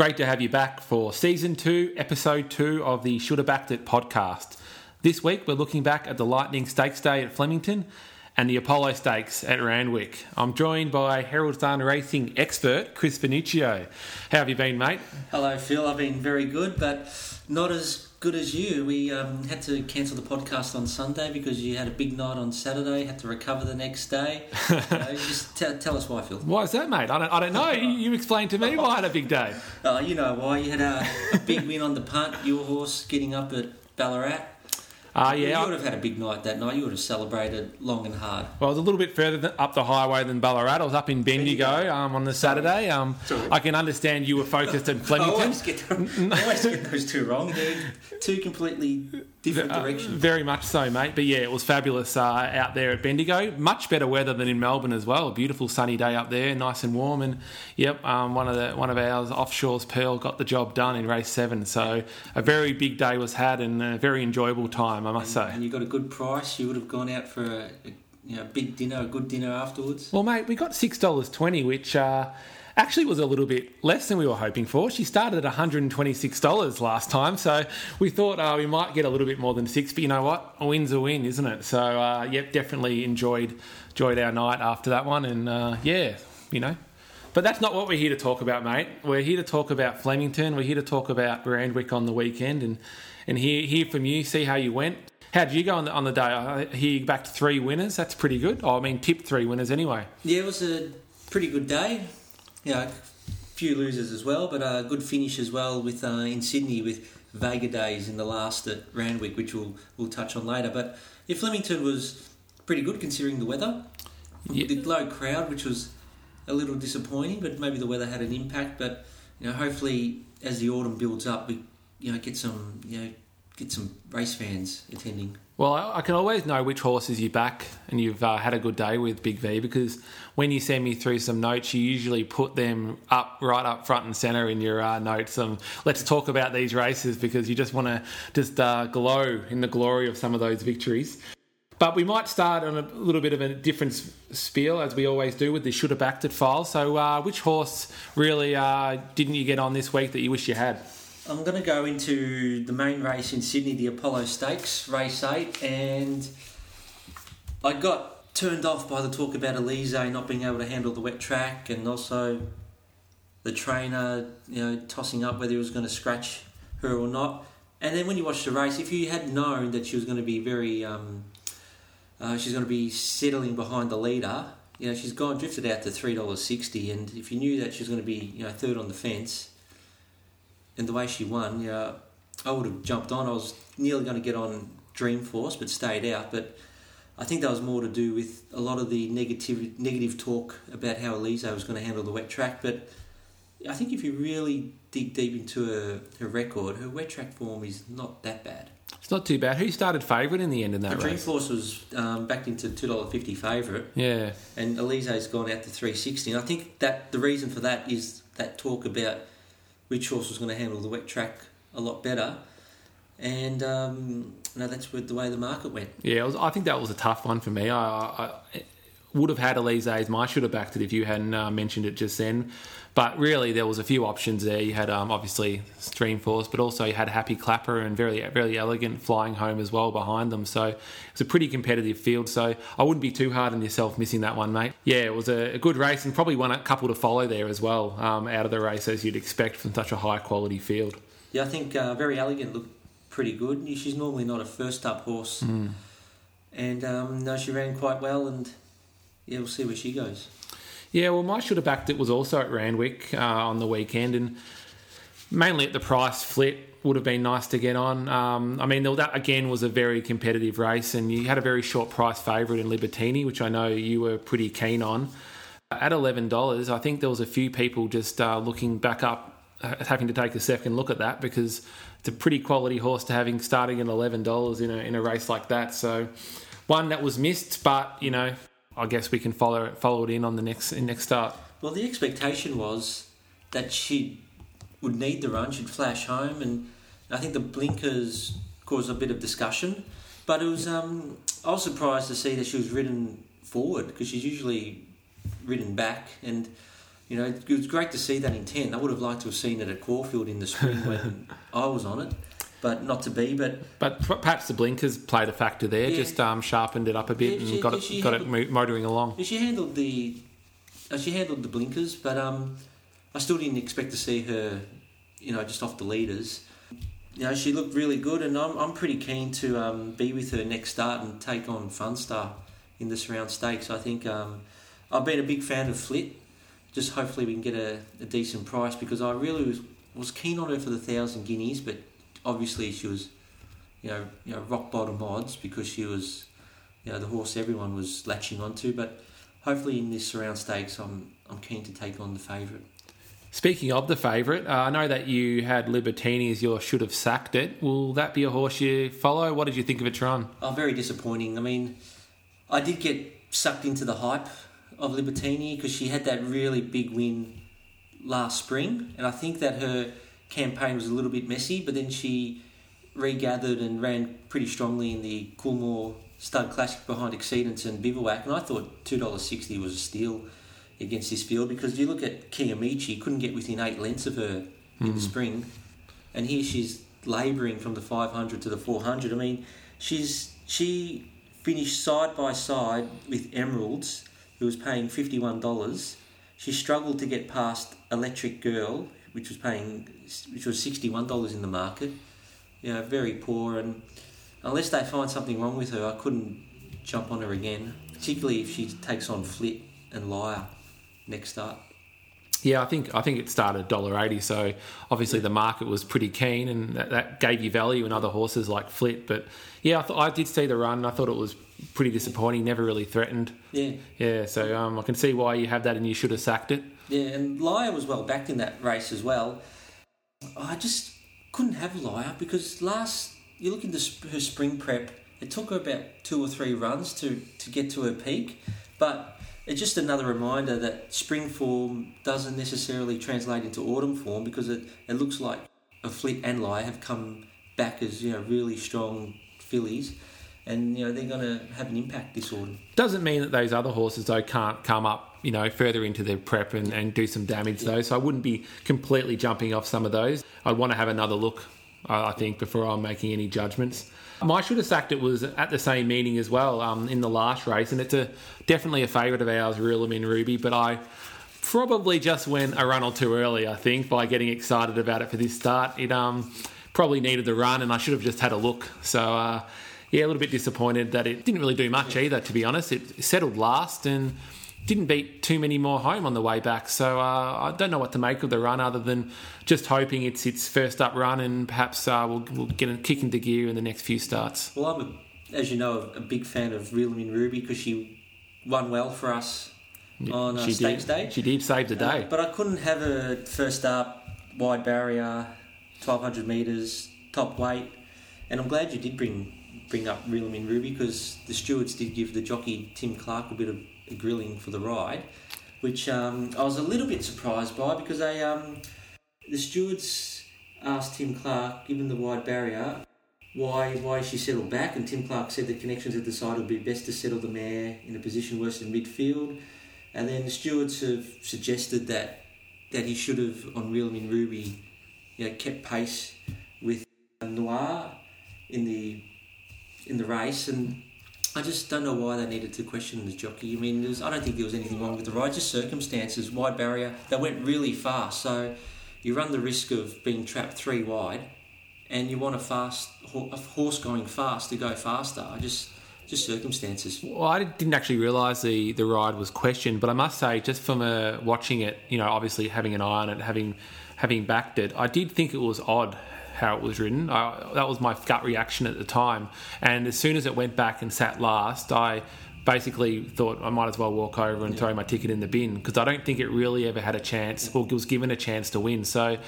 Great to have you back for season two, episode two of the Should Have Backed It podcast. This week we're looking back at the Lightning Stakes Day at Flemington and the Apollo Stakes at Randwick. I'm joined by Herald Sun Racing expert Chris Venuccio. How have you been, mate? Hello, Phil. I've been very good, but not as good as you. We um, had to cancel the podcast on Sunday because you had a big night on Saturday. Had to recover the next day. you know, just t- tell us why, Phil. Why is that, mate? I don't, I don't know. You, you explain to me why I had a big day. Uh, you know why. You had a, a big win on the punt. Your horse getting up at Ballarat. Uh, yeah, you would have had a big night that night. You would have celebrated long and hard. Well, I was a little bit further th- up the highway than Ballarat. I was up in Bendigo um, on the Saturday. Um, I can understand you were focused in I Flemington. always get, I always get those two wrong. They're two completely different Uh, directions. very much so, mate. But yeah, it was fabulous uh, out there at Bendigo. Much better weather than in Melbourne as well. A beautiful sunny day up there, nice and warm. And yep, um, one of the one of ours, offshore's Pearl, got the job done in race seven. So a very big day was had and a very enjoyable time, I must say. And you got a good price. You would have gone out for a, a you know big dinner, a good dinner afterwards. Well, mate, we got six dollars twenty, which uh, actually was a little bit less than we were hoping for. She started at one hundred and twenty-six dollars last time, so we thought uh, we might get a little bit more than six. But you know what? A win's a win, isn't it? So, uh, yep, definitely enjoyed enjoyed our night after that one, and uh, yeah, you know. But that's not what we're here to talk about, mate. We're here to talk about Flemington. We're here to talk about Randwick on the weekend, and and hear hear from you, see how you went. How did you go on the, on the day? I hear you backed three winners. That's pretty good. Oh, I mean, tipped three winners anyway. Yeah, it was a pretty good day. You know, a few losers as well, but a good finish as well with uh, in Sydney with Vega days in the last at Randwick, which we'll we'll touch on later. But yeah, Flemington was pretty good considering the weather. Yeah. The low crowd, which was a little disappointing, but maybe the weather had an impact. But you know, hopefully as the autumn builds up, we you know get some you know get some race fans attending. Well, I I can always know which horses you back and you've uh, had a good day with Big V because when you send me through some notes, you usually put them up right up front and centre in your uh, notes. Um, let's talk about these races because you just want to just uh, glow in the glory of some of those victories. But we might start on a little bit of a different spiel, as we always do with the should have backed it file. So, uh, which horse really uh, didn't you get on this week that you wish you had? I'm going to go into the main race in Sydney, the Apollo Stakes, race eight, and I got turned off by the talk about Elise not being able to handle the wet track, and also the trainer, you know, tossing up whether he was going to scratch her or not. And then when you watch the race, if you had known that she was going to be very, um, uh, she's going to be settling behind the leader. You know, she's gone drifted out to three dollars sixty, and if you knew that she was going to be, you know, third on the fence, and the way she won, you know, I would have jumped on. I was nearly going to get on Dreamforce, but stayed out. But I think that was more to do with a lot of the negative negative talk about how Elise was going to handle the wet track. But I think if you really dig deep into her, her record, her wet track form is not that bad. It's not too bad. Who started favourite in the end in that race? Dreamforce was um, backed into two dollar fifty favourite, Yeah. and Elise's gone out to three sixty. And I think that the reason for that is that talk about which horse was going to handle the wet track a lot better, and um, no, that's where the way the market went. Yeah, was, I think that was a tough one for me. I, I, I would have had Elise's. I should have backed it if you hadn't uh, mentioned it just then. But really, there was a few options there. You had um, obviously Dreamforce, but also you had Happy Clapper and very very elegant flying home as well behind them. So it's a pretty competitive field. So I wouldn't be too hard on yourself missing that one, mate. Yeah, it was a, a good race and probably one a couple to follow there as well um, out of the race as you'd expect from such a high quality field. Yeah, I think uh, very elegant looked pretty good. She's normally not a first up horse, and um, no, she ran quite well. And yeah, we'll see where she goes. Yeah, well, my should have backed it was also at Randwick uh, on the weekend, and mainly at the price flip would have been nice to get on. Um, I mean, that again was a very competitive race, and you had a very short price favourite in Libertini, which I know you were pretty keen on. At eleven dollars, I think there was a few people just uh, looking back up, uh, having to take a second look at that because it's a pretty quality horse to having starting at eleven dollars in a in a race like that. So, one that was missed, but you know, I guess we can follow it, follow it in on the next in next start. Well, the expectation was that she would need the run, she'd flash home, and I think the blinkers caused a bit of discussion. But it was, um, I was surprised to see that she was ridden forward because she's usually ridden back, and you know, it was great to see that intent. I would have liked to have seen it at Caulfield in the spring when I was on it, but not to be. But But perhaps the blinkers played a factor there, Yeah. just um, sharpened it up a bit Yeah, and she- got it got it handled- mo- motoring along. she handled the uh, she handled the blinkers, but um, I still didn't expect to see her, you know, just off the leaders. You know, she looked really good, and I'm I'm pretty keen to um, be with her next start and take on Funstar in the Surround Stakes. I think um, I've been a big fan of Flit. Just hopefully we can get a, a decent price because I really was was keen on her for the thousand guineas, but obviously she was, you know, you know rock bottom odds because she was, you know, the horse everyone was latching onto. But hopefully in this Surround Stakes, I'm I'm keen to take on the favourite. Speaking of the favourite, uh, I know that you had Libertini as your should have sacked it. Will that be a horse you follow? What did you think of its run? Oh, very disappointing. I mean, I did get sucked into the hype of Libertini because she had that really big win last spring, and I think that her campaign was a little bit messy, but then she regathered and ran pretty strongly in the Coolmore Stud Classic behind Exceedance and Bivouac, and I thought two dollars sixty was a steal against this field because if you look at Kiamichi, couldn't get within eight lengths of her in the hmm. spring, and here she's labouring from the 500 to the 400. I mean, she's she finished side by side with Emeralds, who was paying $51. She struggled to get past Electric Girl, which was paying which was $61 in the market. You know, very poor, and unless they find something wrong with her, I couldn't jump on her again. Particularly if she takes on Flit and Liar next start. Yeah, I think I think it started dollar eighty. So obviously the market was pretty keen, and that, that gave you value in other horses like Flit. But yeah, I, th- I did see the run. I thought it was pretty disappointing. Never really threatened. Yeah, Yeah, so um, I can see why you have that, and you should have sacked it. Yeah, and Liar was well backed in that race as well. I just couldn't have Liar because last you look into her spring prep, it took her about two or three runs to, to get to her peak, but it's just another reminder that spring form doesn't necessarily translate into autumn form because it, it looks like a Flit and Liar have come back as you know really strong fillies, and you know they're going to have an impact this autumn. Doesn't mean that those other horses though can't come up, you know, further into their prep and, and do some damage though. So I wouldn't be completely jumping off some of those. I'd want to have another look, I think, before I'm making any judgments. My should have sacked it was at the same meeting as well um, in the last race, and it's a definitely a favourite of ours, Reelamin Ruby. But I probably just went a run or two early, I think, by getting excited about it for this start. It um, probably needed the run, and I should have just had a look. So, uh, yeah, a little bit disappointed that it didn't really do much either, to be honest. It settled last and didn't beat too many more home on the way back. So, uh, I don't know what to make of the run other than just hoping it's its first up run and perhaps uh, we'll, we'll get a kick into gear in the next few starts. Well, I'm, a, as you know, a big fan of Reelamin Ruby because she won well for us on uh, Stakes. Day. She did save the day. Uh, but I couldn't have a first up, wide barrier, 1200 metres, top weight. And I'm glad you did bring bring up Reelamin Ruby because the stewards did give the jockey Tim Clark a bit of a grilling for the ride, which um, I was a little bit surprised by because they um, the stewards asked Tim Clark, given the wide barrier, why why she settled back, and Tim Clark said the connections at the side would be best to settle the mare in a position worse than midfield, and then the stewards have suggested that that he should have on Reelman Ruby, you know, kept pace with Noir in the in the race, and I just don't know why they needed to question the jockey. I mean, was, I don't think there was anything wrong with the ride, just circumstances, wide barrier. They went really fast, so you run the risk of being trapped three wide, and you want a fast a horse going fast to go faster. I just just circumstances. Well, I didn't actually realise the, the ride was questioned, but I must say, just from uh, watching it, you know, obviously having an eye on it, having having backed it, I did think it was odd how it was written. I, that was my gut reaction at the time. And as soon as it went back and sat last, I basically thought I might as well walk over and throw my ticket in the bin because I don't think it really ever had a chance or was given a chance to win. So.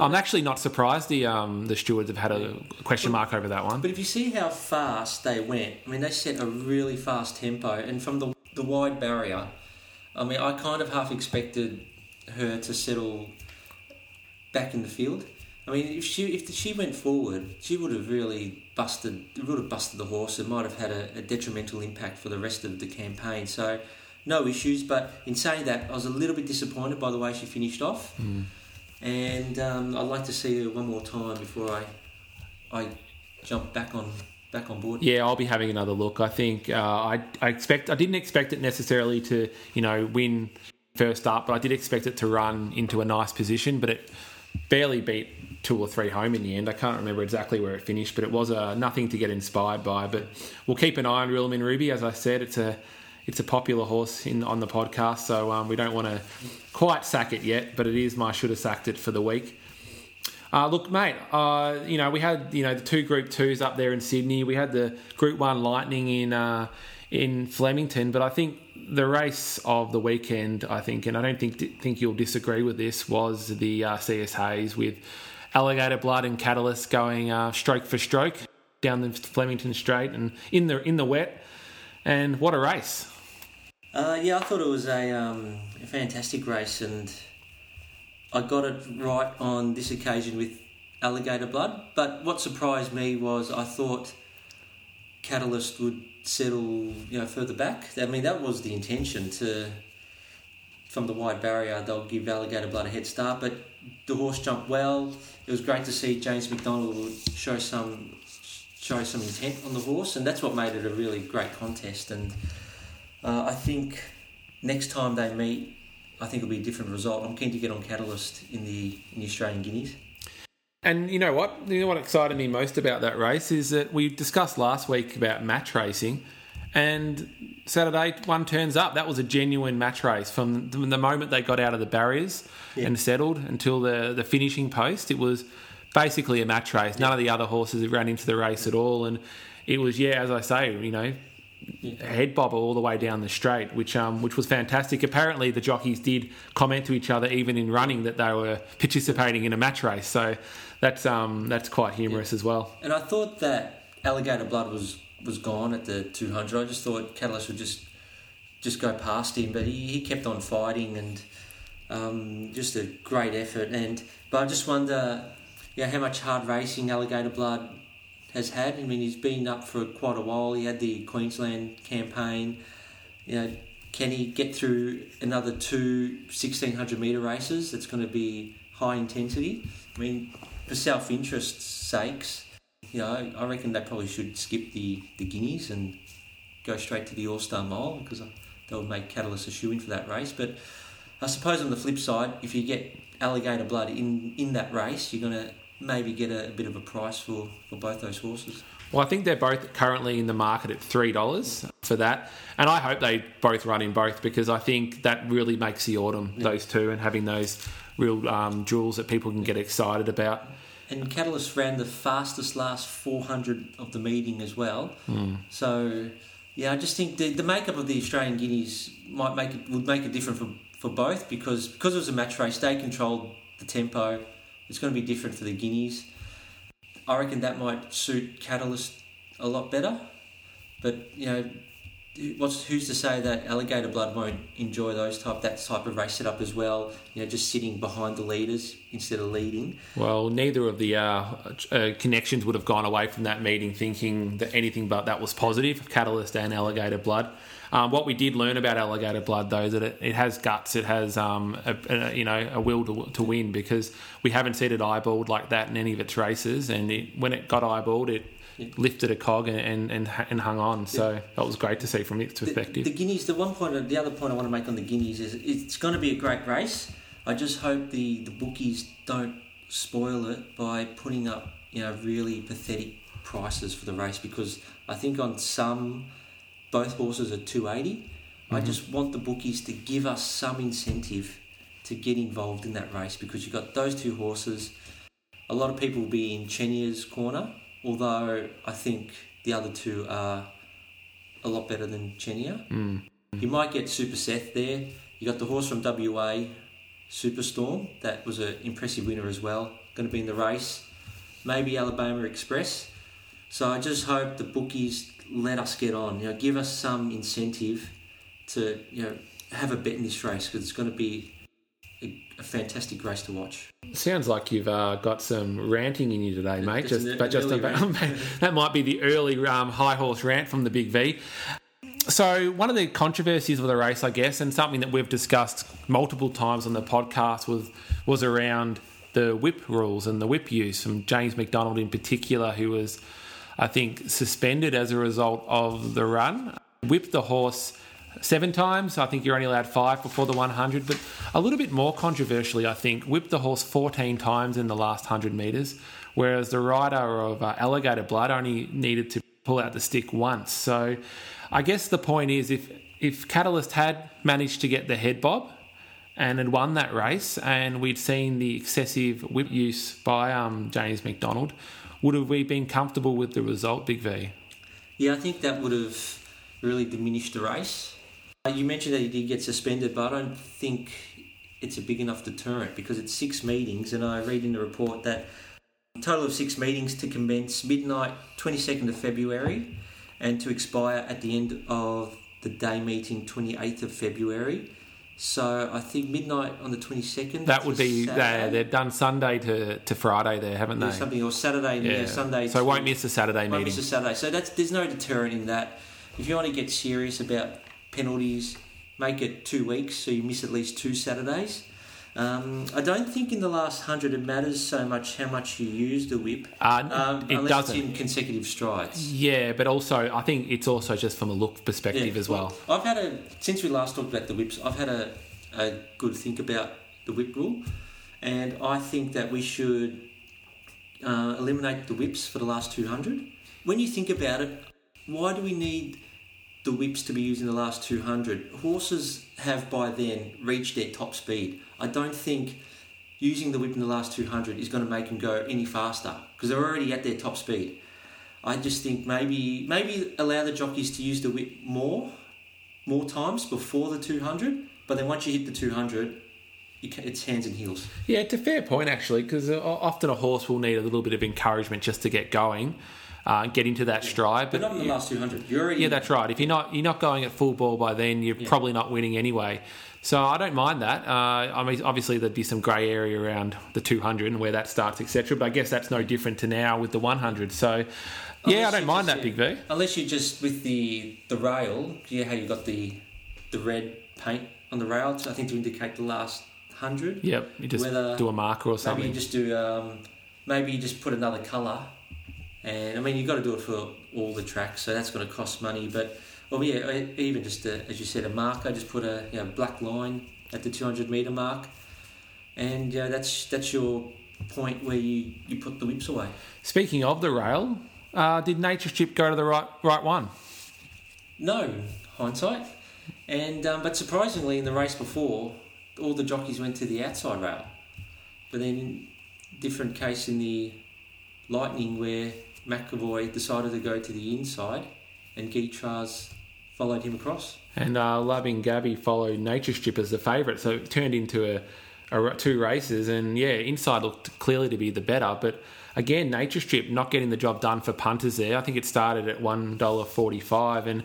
I'm actually not surprised the um, the stewards have had a question mark over that one. But if you see how fast they went, I mean, they set a really fast tempo, and from the the wide barrier, I mean, I kind of half expected her to settle back in the field. I mean, if she if she went forward, she would have really busted. Would have busted the horse. It might have had a, a detrimental impact for the rest of the campaign. So, no issues. But in saying that, I was a little bit disappointed by the way she finished off, Mm. and um, I'd like to see her one more time before I I jump back on back on board. Yeah, I'll be having another look. I think uh, I, I expect I didn't expect it necessarily to you know win first up, but I did expect it to run into a nice position. But it barely beat two or three home in the end. I can't remember exactly where it finished, but it was uh, nothing to get inspired by. But we'll keep an eye on Real Ruby. As I said, it's a it's a popular horse in on the podcast, so um, we don't want to quite sack it yet. But it is my should have sacked it for the week. Uh, look, mate. Uh, you know, we had you know the two Group Twos up there in Sydney. We had the Group One Lightning in uh, in Flemington. But I think the race of the weekend, I think, and I don't think think you'll disagree with this, was the uh, CS Hayes with Alligator Blood and Catalyst going uh, stroke for stroke down the Flemington Straight and in the in the wet. And what a race! Uh, yeah, I thought it was a, um, a fantastic race, and I got it right on this occasion with alligator blood. But what surprised me was I thought Catalyst would settle, you know, further back. I mean, that was the intention to from the wide barrier. They'll give alligator blood a head start, but the horse jumped well. It was great to see James McDonald show some show some intent on the horse, and that's what made it a really great contest. And uh, I think next time they meet, I think it'll be a different result. I'm keen to get on Catalyst in the in the Australian Guineas. And you know what? You know what excited me most about that race is that we discussed last week about match racing, and Saturday one turns up. That was a genuine match race from the moment they got out of the barriers Yeah. and settled until the the finishing post. It was basically a match race. None of the other horses ran into the race at all, and it was yeah, as I say, you know, a head bobber all the way down the straight, which um which was fantastic. Apparently, the jockeys did comment to each other even in running that they were participating in a match race. So that's um that's quite humorous as well. And I thought that alligator blood was was gone at the 200. I just thought Catalyst would just just go past him, but he, he kept on fighting and um, just a great effort. And but I just wonder, yeah, how much hard racing alligator blood has had. I mean, he's been up for quite a while. He had the Queensland campaign. You know, can he get through another two 1600 metre races? That's going to be high intensity. I mean, for self interest's sakes, you know, I reckon they probably should skip the, the Guineas and go straight to the All Star Mile because that would make Catalyst a shoe in for that race. But I suppose on the flip side, if you get alligator blood in, in that race, you're going to maybe get a, a bit of a price for, for both those horses. Well, I think they're both currently in the market at three dollars for that, and I hope they both run in both because I think that really makes the autumn those two and having those real um, jewels that people can get excited about. And Catalyst ran the fastest last 400 of the meeting as well. Hmm. So, yeah, I just think the, the makeup of the Australian Guineas might make it would make it different for, for both because because it was a match race, they controlled the tempo. It's going to be different for the Guineas. I reckon that might suit Catalyst a lot better. But you know, what's who's to say that Alligator Blood won't enjoy those type that type of race setup as well? You know, just sitting behind the leaders instead of leading. Well, neither of the uh, uh, connections would have gone away from that meeting thinking that anything but that was positive. Catalyst and Alligator Blood. Um, what we did learn about Alligator Blood, though, is that it, it has guts. It has, um, a, a, you know, a will to, to win because we haven't seen it eyeballed like that in any of its races. And it, when it got eyeballed, it lifted a cog and and, and, hung on. So that was great to see from its perspective. the Guineas, the one point, the other point I want to make on the Guineas is it's going to be a great race. I just hope the, the bookies don't spoil it by putting up you know really pathetic prices for the race because I think on some both horses are two I mm-hmm. just want the bookies to give us some incentive to get involved in that race because you've got those two horses. A lot of people will be in Chenia's corner, although I think the other two are a lot better than Chenia. Mm. You might get Super Seth there. You got the horse from WA, Superstorm. That was an impressive winner as well. Going to be in the race. Maybe Alabama Express. So I just hope the bookies let us get on. You know, give us some incentive to you know have a bet in this race because it's going to be a, fantastic race to watch. Sounds like you've uh, got some ranting in you today, mate. Just Just, an but just about, that might be the early um, high horse rant from the Big V. so one of the controversies of the race, I guess, and something that we've discussed multiple times on the podcast was was around the whip rules and the whip use, from James McDonald in particular, who was, I think, suspended as a result of the run. Whipped the horse seven times. I think you're only allowed five before the 100, but a little bit more controversially, I think, whipped the horse 14 times in the last 100 metres, whereas the rider of uh, Alligator Blood only needed to pull out the stick once. So I guess the point is if, if Catalyst had managed to get the head bob, and had won that race, and we'd seen the excessive whip use by um, James McDonald, would have we been comfortable with the result, Big V? Yeah, I think that would have really diminished the race. Uh, you mentioned that he did get suspended, but I don't think it's a big enough deterrent because it's six meetings, and I read in the report that total of six meetings to commence midnight 22nd of February and to expire at the end of the day meeting 28th of February. So I think midnight on the 22nd. That would be, they, they've done Sunday to, to Friday there, haven't they? something, or Saturday, yeah, yeah Sunday. So to, won't miss a Saturday won't meeting. miss a Saturday. So that's there's no deterrent in that. If you want to get serious about penalties, make it two weeks so you miss at least two Saturdays. Um, I don't think in the last hundred it matters so much how much you use the whip. Uh, um, it doesn't. in consecutive strides. Yeah, but also I think it's also just from a look perspective yeah. as well. well. I've had a since we last talked about the whips. I've had a, a good think about the whip rule, and I think that we should uh, eliminate the whips for the last two hundred. When you think about it, why do we need the whips to be used in the last 200. Horses have by then reached their top speed. I don't think using the whip in the last 200 is going to make them go any faster because they're already at their top speed. I just think maybe maybe allow the jockeys to use the whip more, more times before the 200. But then once you hit the 200, it's hands and heels. Yeah, it's a fair point actually because uh, often a horse will need a little bit of encouragement just to get going uh, get into that stride. But, but not in the you, last 200. You're already yeah, that's right. If you're not you're not going at full ball by then, you're yeah. probably not winning anyway. So I don't mind that. Uh, I mean, obviously there'd be some grey area around the 200 and where that starts, etc. But I guess that's no different to now with the 100. So yeah, I don't mind just, that, Big V. Unless you just with the the rail, yeah, how you got the the red paint on the rail, I think to indicate the last hundred. Yep, you just Whether, do a marker or something. Maybe you just do. Um, maybe you just put another colour and I mean, you've got to do it for all the tracks, so that's going to cost money. But, well, yeah, even just a, as you said, a marker, just put a you know, black line at the 200 metre mark, and yeah, that's that's your point where you, you put the whips away. Speaking of the rail, uh, did Nature Strip go to the right right one? No, hindsight. And um, but surprisingly, in the race before, all the jockeys went to the outside rail. But then, different case in the Lightning, where McEvoy decided to go to the inside, and Gytrash followed him across. And uh, Loving Gabby followed Nature Strip as the favourite, so it turned into a, a, two races. And yeah, inside looked clearly to be the better, but again, Nature Strip not getting the job done for punters there. I think it started at one dollar forty-five, and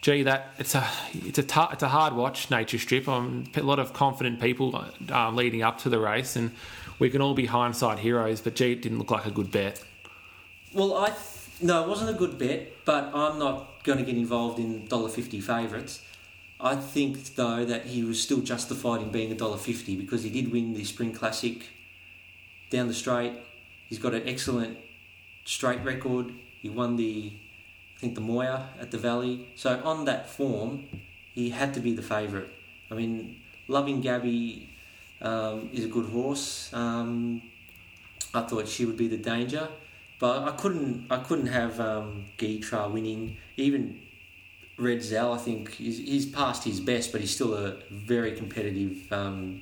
gee, that it's a it's a t- it's a hard watch. Nature Strip. Um, a lot of confident people uh, leading up to the race, and we can all be hindsight heroes. But gee, it didn't look like a good bet. Well, I no, it wasn't a good bet, but I'm not going to get involved in dollar fifty favourites. I think though that he was still justified in being a dollar fifty because he did win the Spring Classic down the straight. He's got an excellent straight record. He won the, I think the Moir at the Valley. So on that form, he had to be the favourite. I mean, Loving Gabby um, is a good horse. Um, I thought she would be the danger. But I couldn't I couldn't have um, Gytrash winning. Even Redzel, I think he's, he's his best, but he's still a very competitive, um,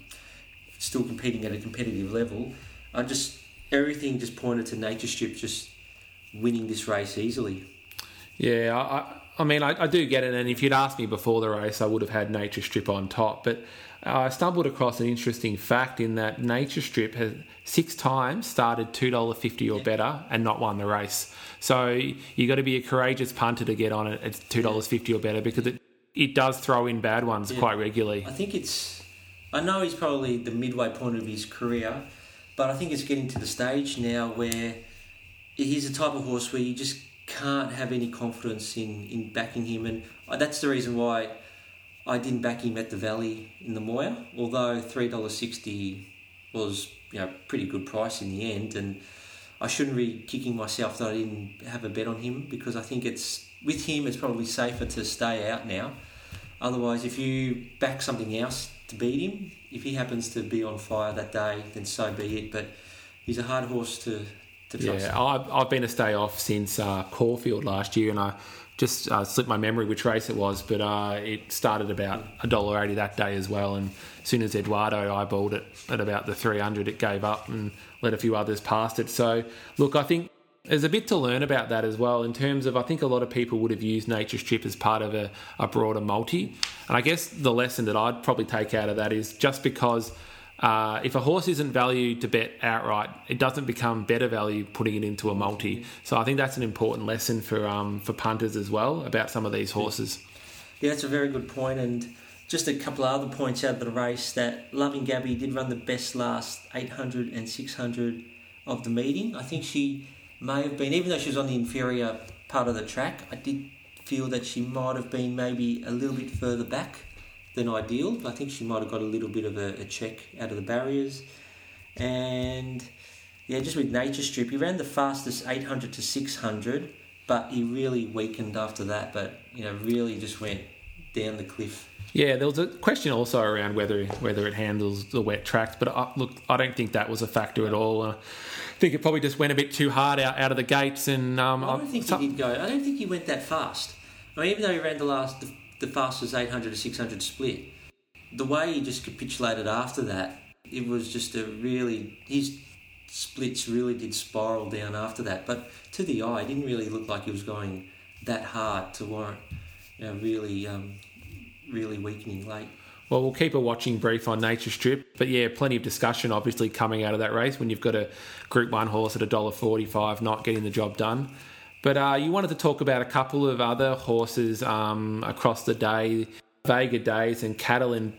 still competing at a competitive level. I just everything just pointed to Nature Strip just winning this race easily. Yeah, I, I mean, I, I, do get it, and if you'd asked me before the race, I would have had Nature Strip on top. But Uh, I stumbled across an interesting fact in that Nature Strip has six times started $2.50 or better and not won the race. So you got to be a courageous punter to get on it at $2.50 or better because it, it does throw in bad ones yeah. quite regularly. I think it's, I know he's probably the midway point of his career, but I think it's getting to the stage now where he's a type of horse where you just can't have any confidence in, in backing him, and uh, that's the reason why I didn't back him at the Valley in the Moir. Although three dollars sixty was you know pretty good price in the end, and I shouldn't be kicking myself that I didn't have a bet on him because I think it's with him it's probably safer to stay out now. Otherwise, if you back something else to beat him, if he happens to be on fire that day, then so be it. But he's a hard horse to to trust. Yeah, I've, I've been a stay off since uh, Caulfield last year, and I just uh, slipped my memory which race it was, but uh, it started about a dollar eighty that day as well. And as soon as Eduardo eyeballed it at about the three hundred, it gave up and let a few others past it. So look, I think there's a bit to learn about that as well in terms of I think a lot of people would have used Nature Strip as part of a, a broader multi, and I guess the lesson that I'd probably take out of that is just because uh, if a horse isn't valued to bet outright, it doesn't become better value putting it into a multi. So I think that's an important lesson for um, for punters as well about some of these horses. Yeah, that's a very good point. And just a couple of other points out of the race that Loving Gabby did run the best last 800 and 600 of the meeting. I think she may have been, even though she was on the inferior part of the track, I did feel that she might have been maybe a little bit further back than ideal. I think she might have got a little bit of a, a check out of the barriers. And yeah, just with Nature Strip, he ran the fastest 800 to 600, but he really weakened after that. But you know, really just went down the cliff. Yeah, there was a question also around whether whether it handles the wet tracks, but I, look, I don't think that was a factor at all. I think it probably just went a bit too hard out, out of the gates, and um, I don't think some... he did go. I don't think he went that fast. I mean, even though he ran the last the the fastest 800 to 600 split. The way he just capitulated after that, it was just a really his splits really did spiral down after that. But to the eye, it didn't really look like he was going that hard to warrant you know, really um, really weakening late. Well, we'll keep a watching brief on Nature Strip, but yeah, plenty of discussion obviously coming out of that race when you've got a Group One horse at a dollar forty-five not getting the job done. But uh, you wanted to talk about a couple of other horses um, across the day, Vega Days and Catalan.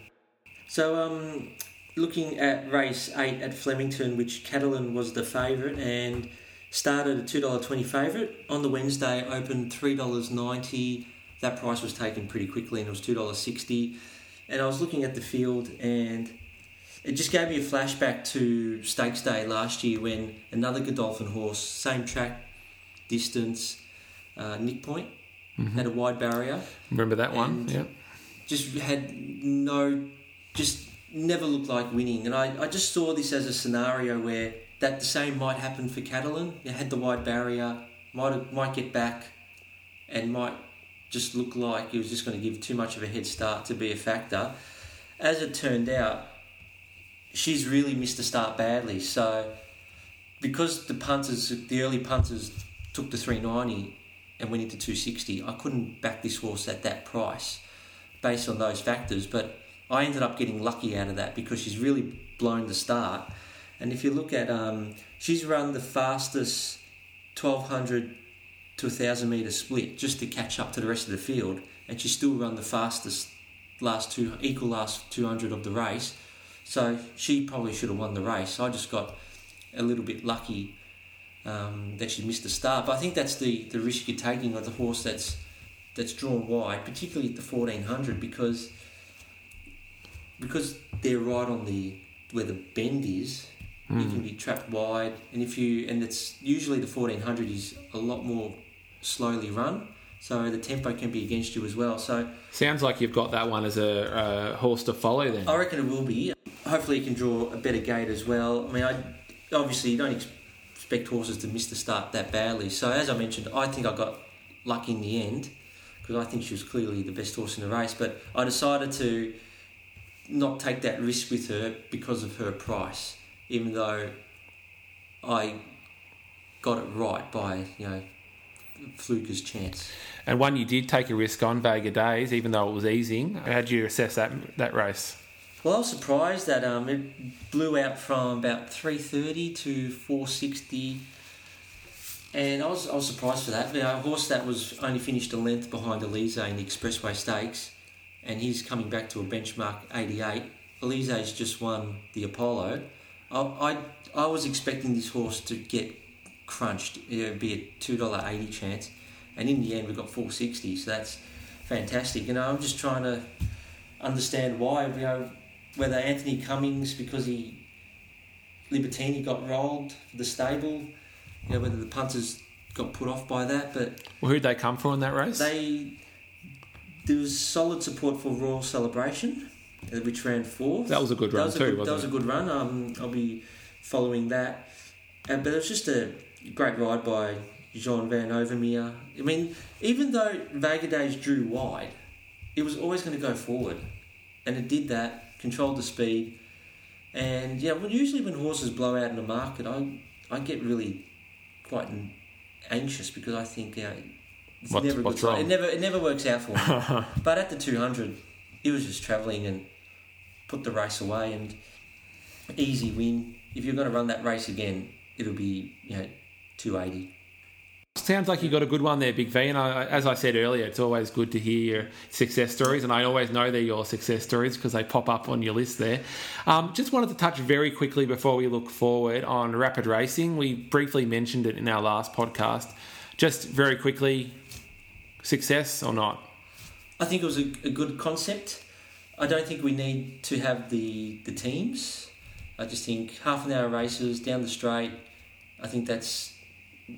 So, um, looking at race eight at Flemington, which Catalan was the favourite and started a $2.20 favourite. On the Wednesday, opened $3.90. That price was taken pretty quickly and it was $2.60. And I was looking at the field and it just gave me a flashback to Stakes Day last year when another Godolphin horse, same track, distance. Uh, Nick Point mm-hmm. had a wide barrier. Remember that one? Yeah. Just had no, just never looked like winning. And I, I just saw this as a scenario where that the same might happen for Catalan. You had the wide barrier, might might get back, and might just look like he was just going to give too much of a head start to be a factor. As it turned out, she's really missed the start badly. So because the punters, the early punters took the 390 and went into 260, I couldn't back this horse at that price based on those factors. But I ended up getting lucky out of that because she's really blown the start. And if you look at, um, she's run the fastest 1200 to 1000 metre split just to catch up to the rest of the field, and she still run the fastest last two equal last 200 of the race. So she probably should have won the race. I just got a little bit lucky um, that she missed the start. But I think that's the, the risk you're taking of the horse that's that's drawn wide, particularly at the fourteen hundred, because because they're right on the where the bend is. Mm. You hmm. can be trapped wide, and if you and it's usually the fourteen hundred is a lot more slowly run, so the tempo can be against you as well. So sounds like you've got that one as a, a horse to follow. Then I reckon it will be. Hopefully, you can draw a better gate as well. I mean, I obviously you don't. Ex- expect horses to miss the start that badly. So as I mentioned, I think I got lucky in the end because I think she was clearly the best horse in the race. But I decided to not take that risk with her because of her price, even though I got it right by you know fluker's chance. And one you did take a risk on Vega Days, even though it was easing. How did you assess that that race? Well, I was surprised that um, it blew out from about 330 to 460. And I was, I was surprised for that. You know, a horse that was only finished a length behind Elise in the Expressway Stakes, and he's coming back to a benchmark 88. Elise's just won the Apollo. I, I, I was expecting this horse to get crunched. It'd be a two dollar eighty chance, and in the end we got four sixty. So that's fantastic. You know, I'm just trying to understand why. You know, whether Anthony Cummings because he Libertini got rolled for the stable. You know, whether the punters got put off by that, but Well, who'd they come for in that race? they there was solid support for Royal Celebration, which ran fourth. That was a good run that was too, good, wasn't That was it? a good run. Um, I'll be following that. Uh, but it was just a great ride by Jean Van Overmeire. I mean, even though Vega Days drew wide, it was always going to go forward, and it did that. Controlled the speed, and yeah. Well, usually when horses blow out in the market, I I get really quite anxious because I think you know, it's What's- never a good sign. It never it never works out for me. But at the 200, he was just travelling and put the race away and easy win. If you're going to run that race again, it'll be you know 280. Sounds like you got a good one there, Big V. And I, as I said earlier, it's always good to hear your success stories, and I always know they're your success stories because they pop up on your list there. Um, just wanted to touch very quickly before we look forward on rapid racing. We briefly mentioned it in our last podcast. Just very quickly, success or not? I think it was a, a good concept. I don't think we need to have the the teams. I just think half an hour races down the straight. I think that's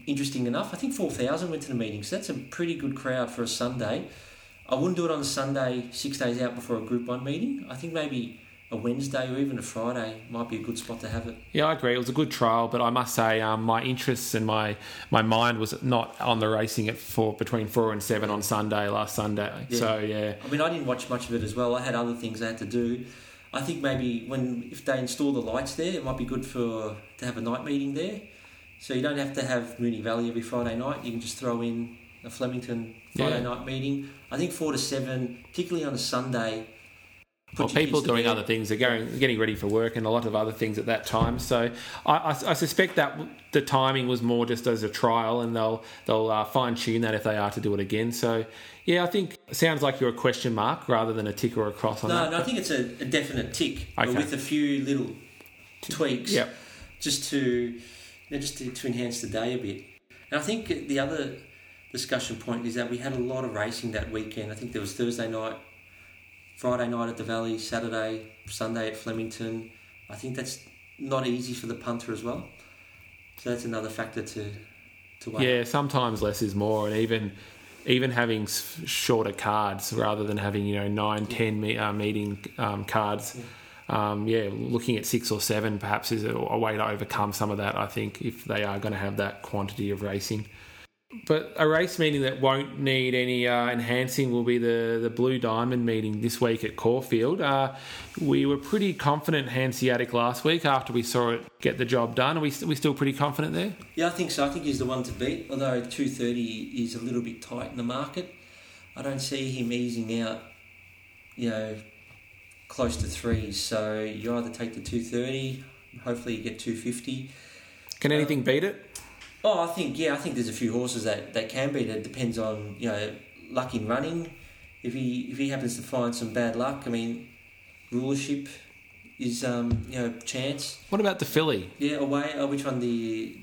interesting enough. I think four thousand went to the meeting, so that's a pretty good crowd for a Sunday. I wouldn't do it on a Sunday, six days out before a Group One meeting. I think maybe a Wednesday or even a Friday might be a good spot to have it. Yeah, I agree. It was a good trial, but I must say um, my interests and my my mind was not on the racing at four between four and seven on Sunday last Sunday. Yeah. So yeah, I mean, I didn't watch much of it as well. I had other things I had to do. I think maybe when if they install the lights there, it might be good for to have a night meeting there. So you don't have to have Moonee Valley every Friday night. You can just throw in a Flemington Friday Yeah. night meeting. I think four to seven, particularly on a Sunday. well, people doing other things. They're going, getting ready for work, and a lot of other things at that time. So I, I, I suspect that the timing was more just as a trial, and they'll they'll uh, fine tune that if they are to do it again. So yeah, I think it sounds like you're a question mark rather than a tick or a cross on No, that. no, I think it's a, a definite tick, but with a few little tweaks. Yep. just to you know, just to, to enhance the day a bit. And I think the other discussion point is that we had a lot of racing that weekend. I think there was Thursday night, Friday night at the Valley, Saturday, Sunday at Flemington. I think that's not easy for the punter as well. So that's another factor to to weigh. Yeah, sometimes less is more, and even even having shorter cards rather than having you know nine, ten me, uh, meeting um, cards. Um, yeah, looking at six or seven perhaps is a, a way to overcome some of that. I think if they are going to have that quantity of racing. But a race meeting that won't need any uh, enhancing will be the, the Blue Diamond meeting this week at Caulfield. Uh, we were pretty confident Hanseatic last week after we saw it get the job done. Are we, we still pretty confident there? Yeah, I think so. I think he's the one to beat. Although two thirty is a little bit tight in the market, I don't see him easing out. You know, close to threes. So you either take the two thirty. Hopefully, you get two fifty. Can anything beat it? Oh, I think yeah. I think there's a few horses that, that can beat it. It depends on you know luck in running. If he if he happens to find some bad luck, I mean, rulership is um you know chance. What about the filly? Yeah, away. Oh, which one? The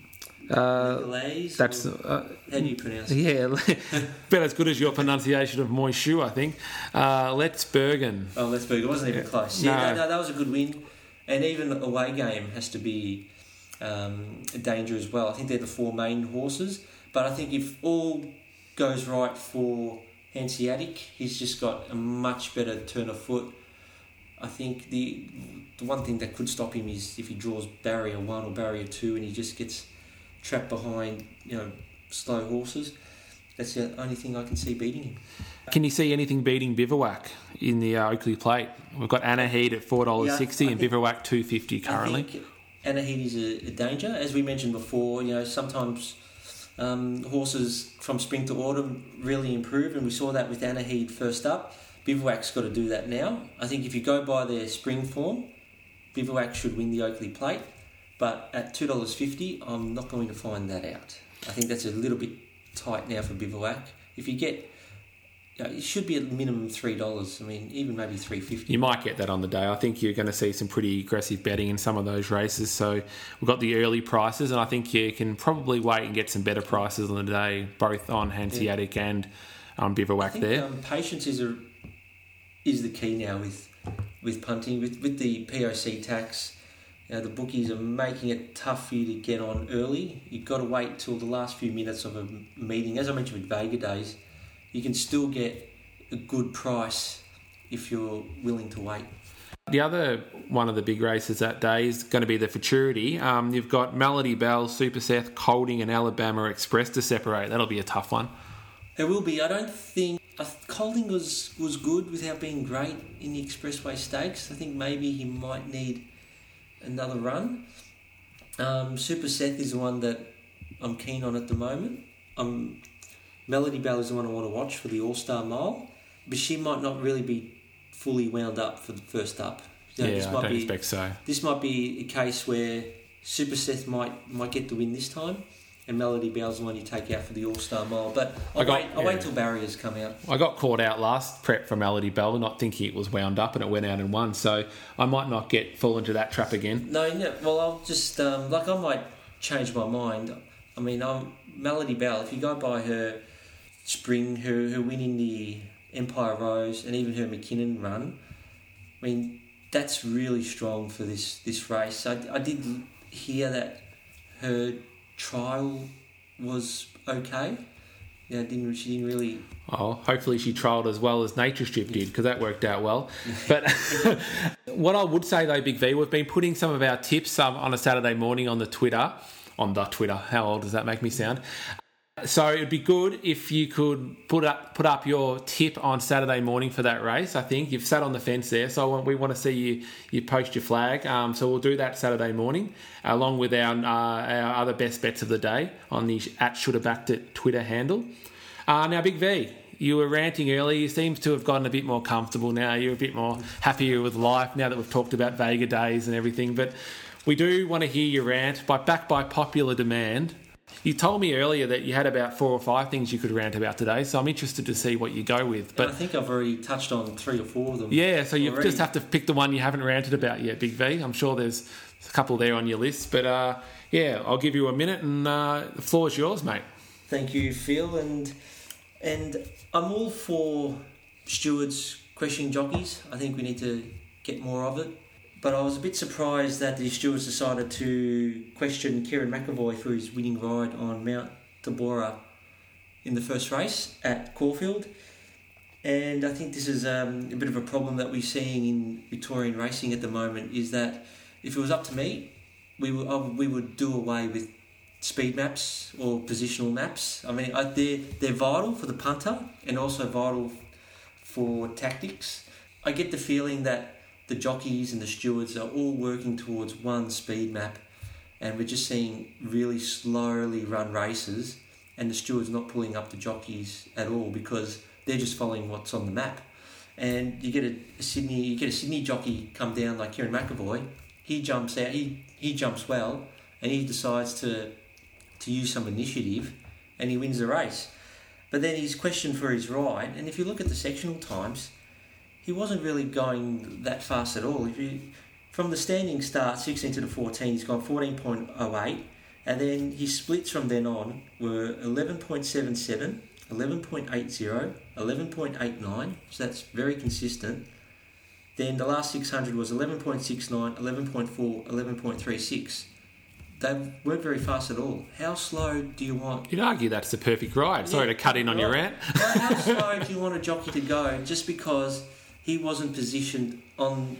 Uh, Nicolais? that's uh, how do you pronounce it? yeah, about as good as your pronunciation of Moishu, I think. Uh, Let's Bergen. Oh, Lettsburg. It wasn't even close. No. Yeah, no, no, that was a good win. And even away game has to be um, a danger as well. I think they're the four main horses. But I think if all goes right for Hanseatic, he's just got a much better turn of foot. I think the the one thing that could stop him is if he draws barrier one or barrier two and he just gets trapped behind, you know, slow horses. That's the only thing I can see beating him. Can you see anything beating Bivouac in the uh, Oakley Plate? We've got Anahid at four dollars sixty Yeah, I and Bivouac two fifty currently. I Anahid is a, a danger, as we mentioned before. You know, sometimes um, horses from spring to autumn really improve, and we saw that with Anahid first up. Bivouac's got to do that now. I think if you go by their spring form, Bivouac should win the Oakley Plate, but at two dollars fifty, I'm not going to find that out. I think that's a little bit tight now for Bivouac. If you get yeah, it should be at minimum three dollars. I mean, even maybe three fifty. You might get that on the day. I think you're going to see some pretty aggressive betting in some of those races. So we've got the early prices, and I think you can probably wait and get some better prices on the day, both on Hanseatic yeah. and um, Bivouac I think, there. Um, patience is a is the key now with with punting with with the POC tax. You know, the bookies are making it tough for you to get on early. You've got to wait till the last few minutes of a meeting. As I mentioned with Vega Days, you can still get a good price if you're willing to wait. The other one of the big races that day is going to be the Futurity. Um, you've got Melody Bell, Super Seth, Colding, and Alabama Express to separate. That'll be a tough one. It will be. I don't think uh, Colding was was good without being great in the Expressway Stakes. I think maybe he might need another run. Um, Super Seth is the one that I'm keen on at the moment. Um, Melody Belle is the one I want to watch for the All Star Mile, but she might not really be fully wound up for the first up. You know, yeah, I don't be, expect so. This might be a case where Super Seth might might get the win this time, and Melody Belle's the one you take out for the All Star Mile. But I'll, I got, wait, I'll yeah. wait till barriers come out. I got caught out last prep for Melody Belle, not thinking it was wound up, and it went out and won. So I might not get fall into that trap again. No, no. Well, I'll just um, like I might change my mind. I mean, I'm Melody Belle. If you go by her spring, her her winning the Empire Rose, and even her Mackinnon run, I mean that's really strong for this this race. I, I did hear that her trial was okay. Yeah, didn't she didn't really. Oh, hopefully she trialled as well as Nature Strip did because that worked out well. but what I would say though, Big V, we've been putting some of our tips um, on a Saturday morning on the Twitter, on the Twitter. How old does that make me sound? So it'd be good if you could put up put up your tip on Saturday morning for that race. I think you've sat on the fence there, so want, we want to see you you post your flag. Um, so we'll do that Saturday morning, along with our uh, our other best bets of the day on the at should have backed it Twitter handle. Uh, now, Big V, you were ranting earlier. You seem to have gotten a bit more comfortable now. You're a bit more happier with life now that we've talked about Vega days and everything. But we do want to hear your rant, by back by popular demand. You told me earlier that you had about four or five things you could rant about today, so I'm interested to see what you go with. But I think I've already touched on three or four of them. Yeah, so you just have to pick the one you haven't ranted about yet, Big V. I'm sure there's a couple there on your list, but uh, yeah, I'll give you a minute, and uh, the floor is yours, mate. Thank you, Phil, and and I'm all for stewards questioning jockeys. I think we need to get more of it. But I was a bit surprised that the stewards decided to question Kerrin McEvoy for his winning ride on Mount Tabora in the first race at Caulfield. And I think this is um, a bit of a problem that we're seeing in Victorian racing at the moment is that if it was up to me, we would, uh, we would do away with speed maps or positional maps. I mean, they're, they're vital for the punter and also vital for tactics. I get the feeling that the jockeys and the stewards are all working towards one speed map, and we're just seeing really slowly run races, and the stewards not pulling up the jockeys at all because they're just following what's on the map. And you get a, a Sydney, you get a Sydney jockey come down like Kerrin McEvoy. He jumps out, he he jumps well, and he decides to to use some initiative, and he wins the race. But then he's questioned for his ride, and if you look at the sectional times, he wasn't really going that fast at all. If you, from the standing start, 16 to the 14, he's gone 14.08, and then his splits from then on were 11.77, 11.80, 11.89, so that's very consistent. Then the last 600 was 11.69, 11.4, 11.36. They weren't very fast at all. How slow do you want? You'd argue that's the perfect ride. Sorry yeah, to cut in on right. your rant. how slow do you want a jockey to go just because he wasn't positioned on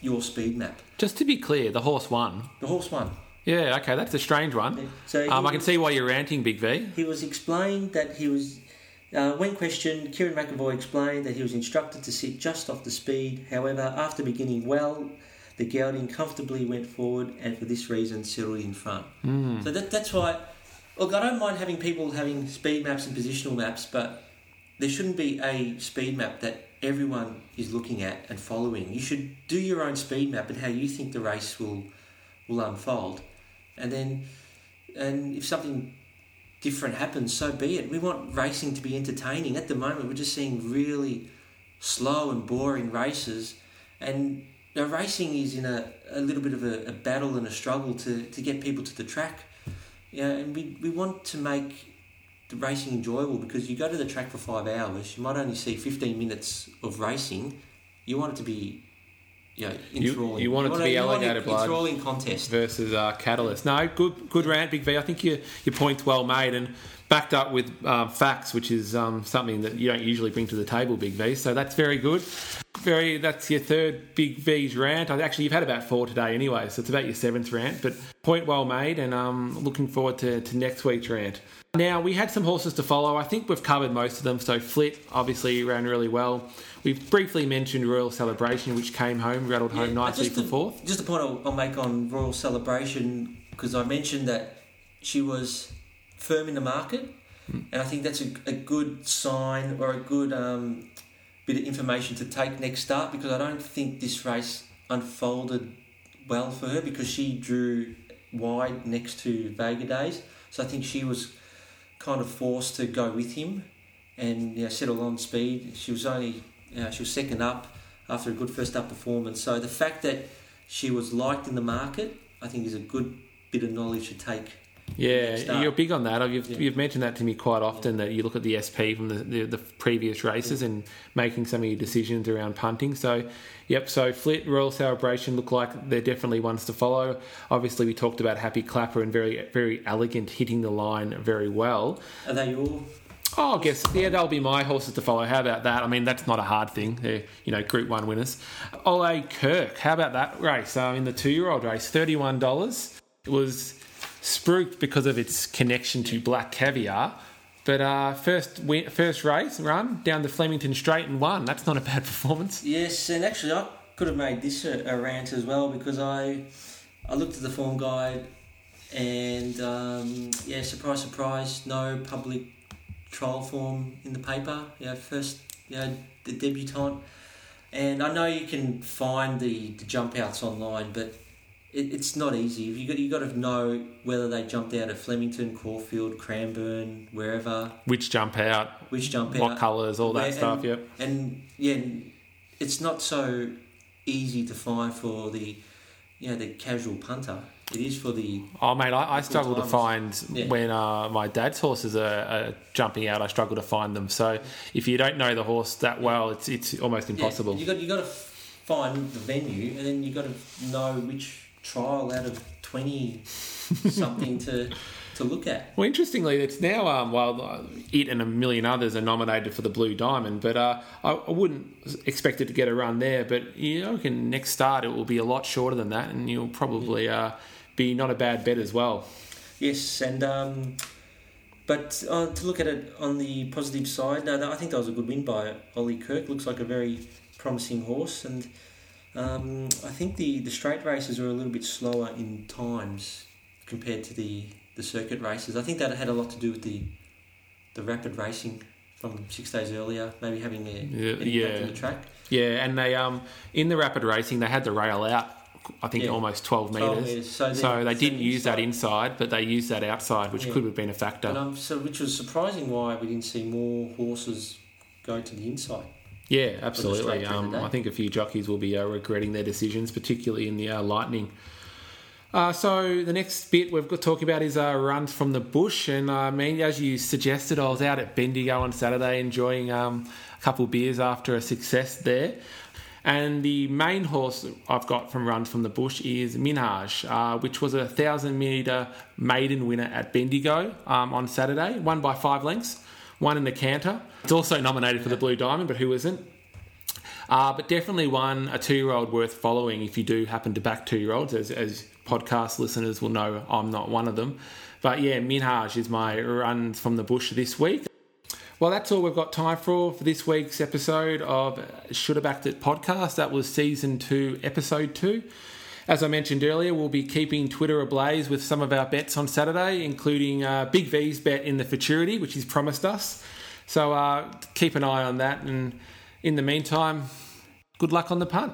your speed map. Just to be clear, the horse won. The horse won. Yeah, okay, that's a strange one. Yeah. So um, I can see why you're ranting, Big V. He was explained that he was, uh, when questioned, Kerrin McEvoy explained that he was instructed to sit just off the speed. However, after beginning well, the gelding comfortably went forward and for this reason settled in front. Mm. So that, that's why, look, I don't mind having people having speed maps and positional maps, but there shouldn't be a speed map that everyone is looking at and following. You should do your own speed map and how you think the race will will unfold, and then and if something different happens, so be it. We want racing to be entertaining. At the moment, we're just seeing really slow and boring races, and know, racing is in a, a little bit of a, a battle and a struggle to, to get people to the track. Yeah, and we, we want to make the racing enjoyable because you go to the track for five hours, you might only see 15 minutes of racing. You want it to be you know, enthralling. you want it to be you alligator blood. enthralling contest. versus uh, Catalyst. No, good good rant, Big V. I think your your point's well made and backed up with um, facts, which is um, something that you don't usually bring to the table, Big V. So that's very good. Very. That's your third Big V's rant. I- Actually, you've had about four today anyway, so it's about your seventh rant. But point well made, and um, looking forward to, to next week's rant. Now we had some horses to follow. I think we've covered most of them. So Flit obviously ran really well. We've briefly mentioned Royal Celebration, which came home, rattled home Yeah, nicely just for fourth. Just a point I'll, I'll make on Royal Celebration because I mentioned that she was firm in the market, Hmm. and I think that's a, a good sign or a good um, bit of information to take next start because I don't think this race unfolded well for her because she drew wide next to Vega Days, so I think she was kind of forced to go with him and you know, settle on speed. She was only you know, she was second up after a good first up performance. So the fact that she was liked in the market, I think, is a good bit of knowledge to take. Yeah, you're big on that. You've, Yeah. you've mentioned that to me quite often that you look at the SP from the, the, the previous races and making some of your decisions around punting. So, yep, so Flit, Royal Celebration look like they're definitely ones to follow. Obviously, we talked about Happy Clapper and very, very elegant, hitting the line very well. Are they all? Oh, I guess, yeah, they'll be my horses to follow. How about that? I mean, that's not a hard thing. They're, you know, Group 1 winners. Ole Kirk, how about that race? Um, in the two year old race, $31. It was spruiked because of its connection to Black Caviar. But uh, first win, first race run down the Flemington Straight and won. That's not a bad performance. Yes, and actually, I could have made this a, a rant as well because I I looked at the form guide and um, yeah, surprise, surprise, no public trial form in the paper. Yeah, first, yeah the debutante. And I know you can find the, the jump outs online, but it, it's not easy. You got you got to know whether they jumped out of Flemington, Caulfield, Cranbourne, wherever, Which jump out, which jump out, what colours, all that Where- stuff, and- yep. and yeah, it's not so easy to find for the you know the casual punter. It is for the Oh, mate, I, I struggle to find Yeah. when uh, my dad's horses are, are jumping out. I struggle to find them. So if you don't know the horse that well, it's it's almost impossible. Yeah, you got you got to find the venue, and then you got to know which trial out of twenty something to to look at. Well, interestingly, it's now um, well, it and a million others are nominated for the Blue Diamond, but uh, I, I wouldn't expect it to get a run there. But you know, can next start it will be a lot shorter than that, and you'll probably uh, be not a bad bet as well. Yes, and um, but uh, to look at it on the positive side, no, I think that was a good win by Ole Kirk. Looks like a very promising horse, and um, I think the, the straight races are a little bit slower in times compared to the, the circuit races. I think that had a lot to do with the the rapid racing from six days earlier, maybe having a, Yeah, impact yeah. on the track. Yeah, and they um in the rapid racing they had the rail out. I think Yeah. almost twelve 12 meters. metres. So, So they didn't use that inside. but they used that outside, which Yeah. could have been a factor. But, um, so which was surprising why we didn't see more horses go to the inside. Yeah, absolutely. Um. I think a few jockeys will be uh, regretting their decisions, particularly in the uh, Lightning. Uh, so the next bit we've got talking about is uh, runs from the bush, and uh, I mean, as you suggested, I was out at Bendigo on Saturday enjoying um, a couple of beers after a success there. And the main horse I've got from Runs from the Bush is Minhaj, uh, which was a thousand metre maiden winner at Bendigo um, on Saturday, won by five lengths, won in the canter. It's also nominated for the Blue Diamond, but who isn't? Uh, but definitely one, a two year old worth following if you do happen to back two year olds, as, as podcast listeners will know, I'm not one of them. But yeah, Minhaj is my run from the bush this week. Well, that's all we've got time for for this week's episode of Should Have Backed It podcast. That was season two, episode two. As I mentioned earlier, we'll be keeping Twitter ablaze with some of our bets on Saturday, including uh, Big V's bet in the futurity, which he's promised us. So uh, keep an eye on that. And in the meantime, good luck on the punt.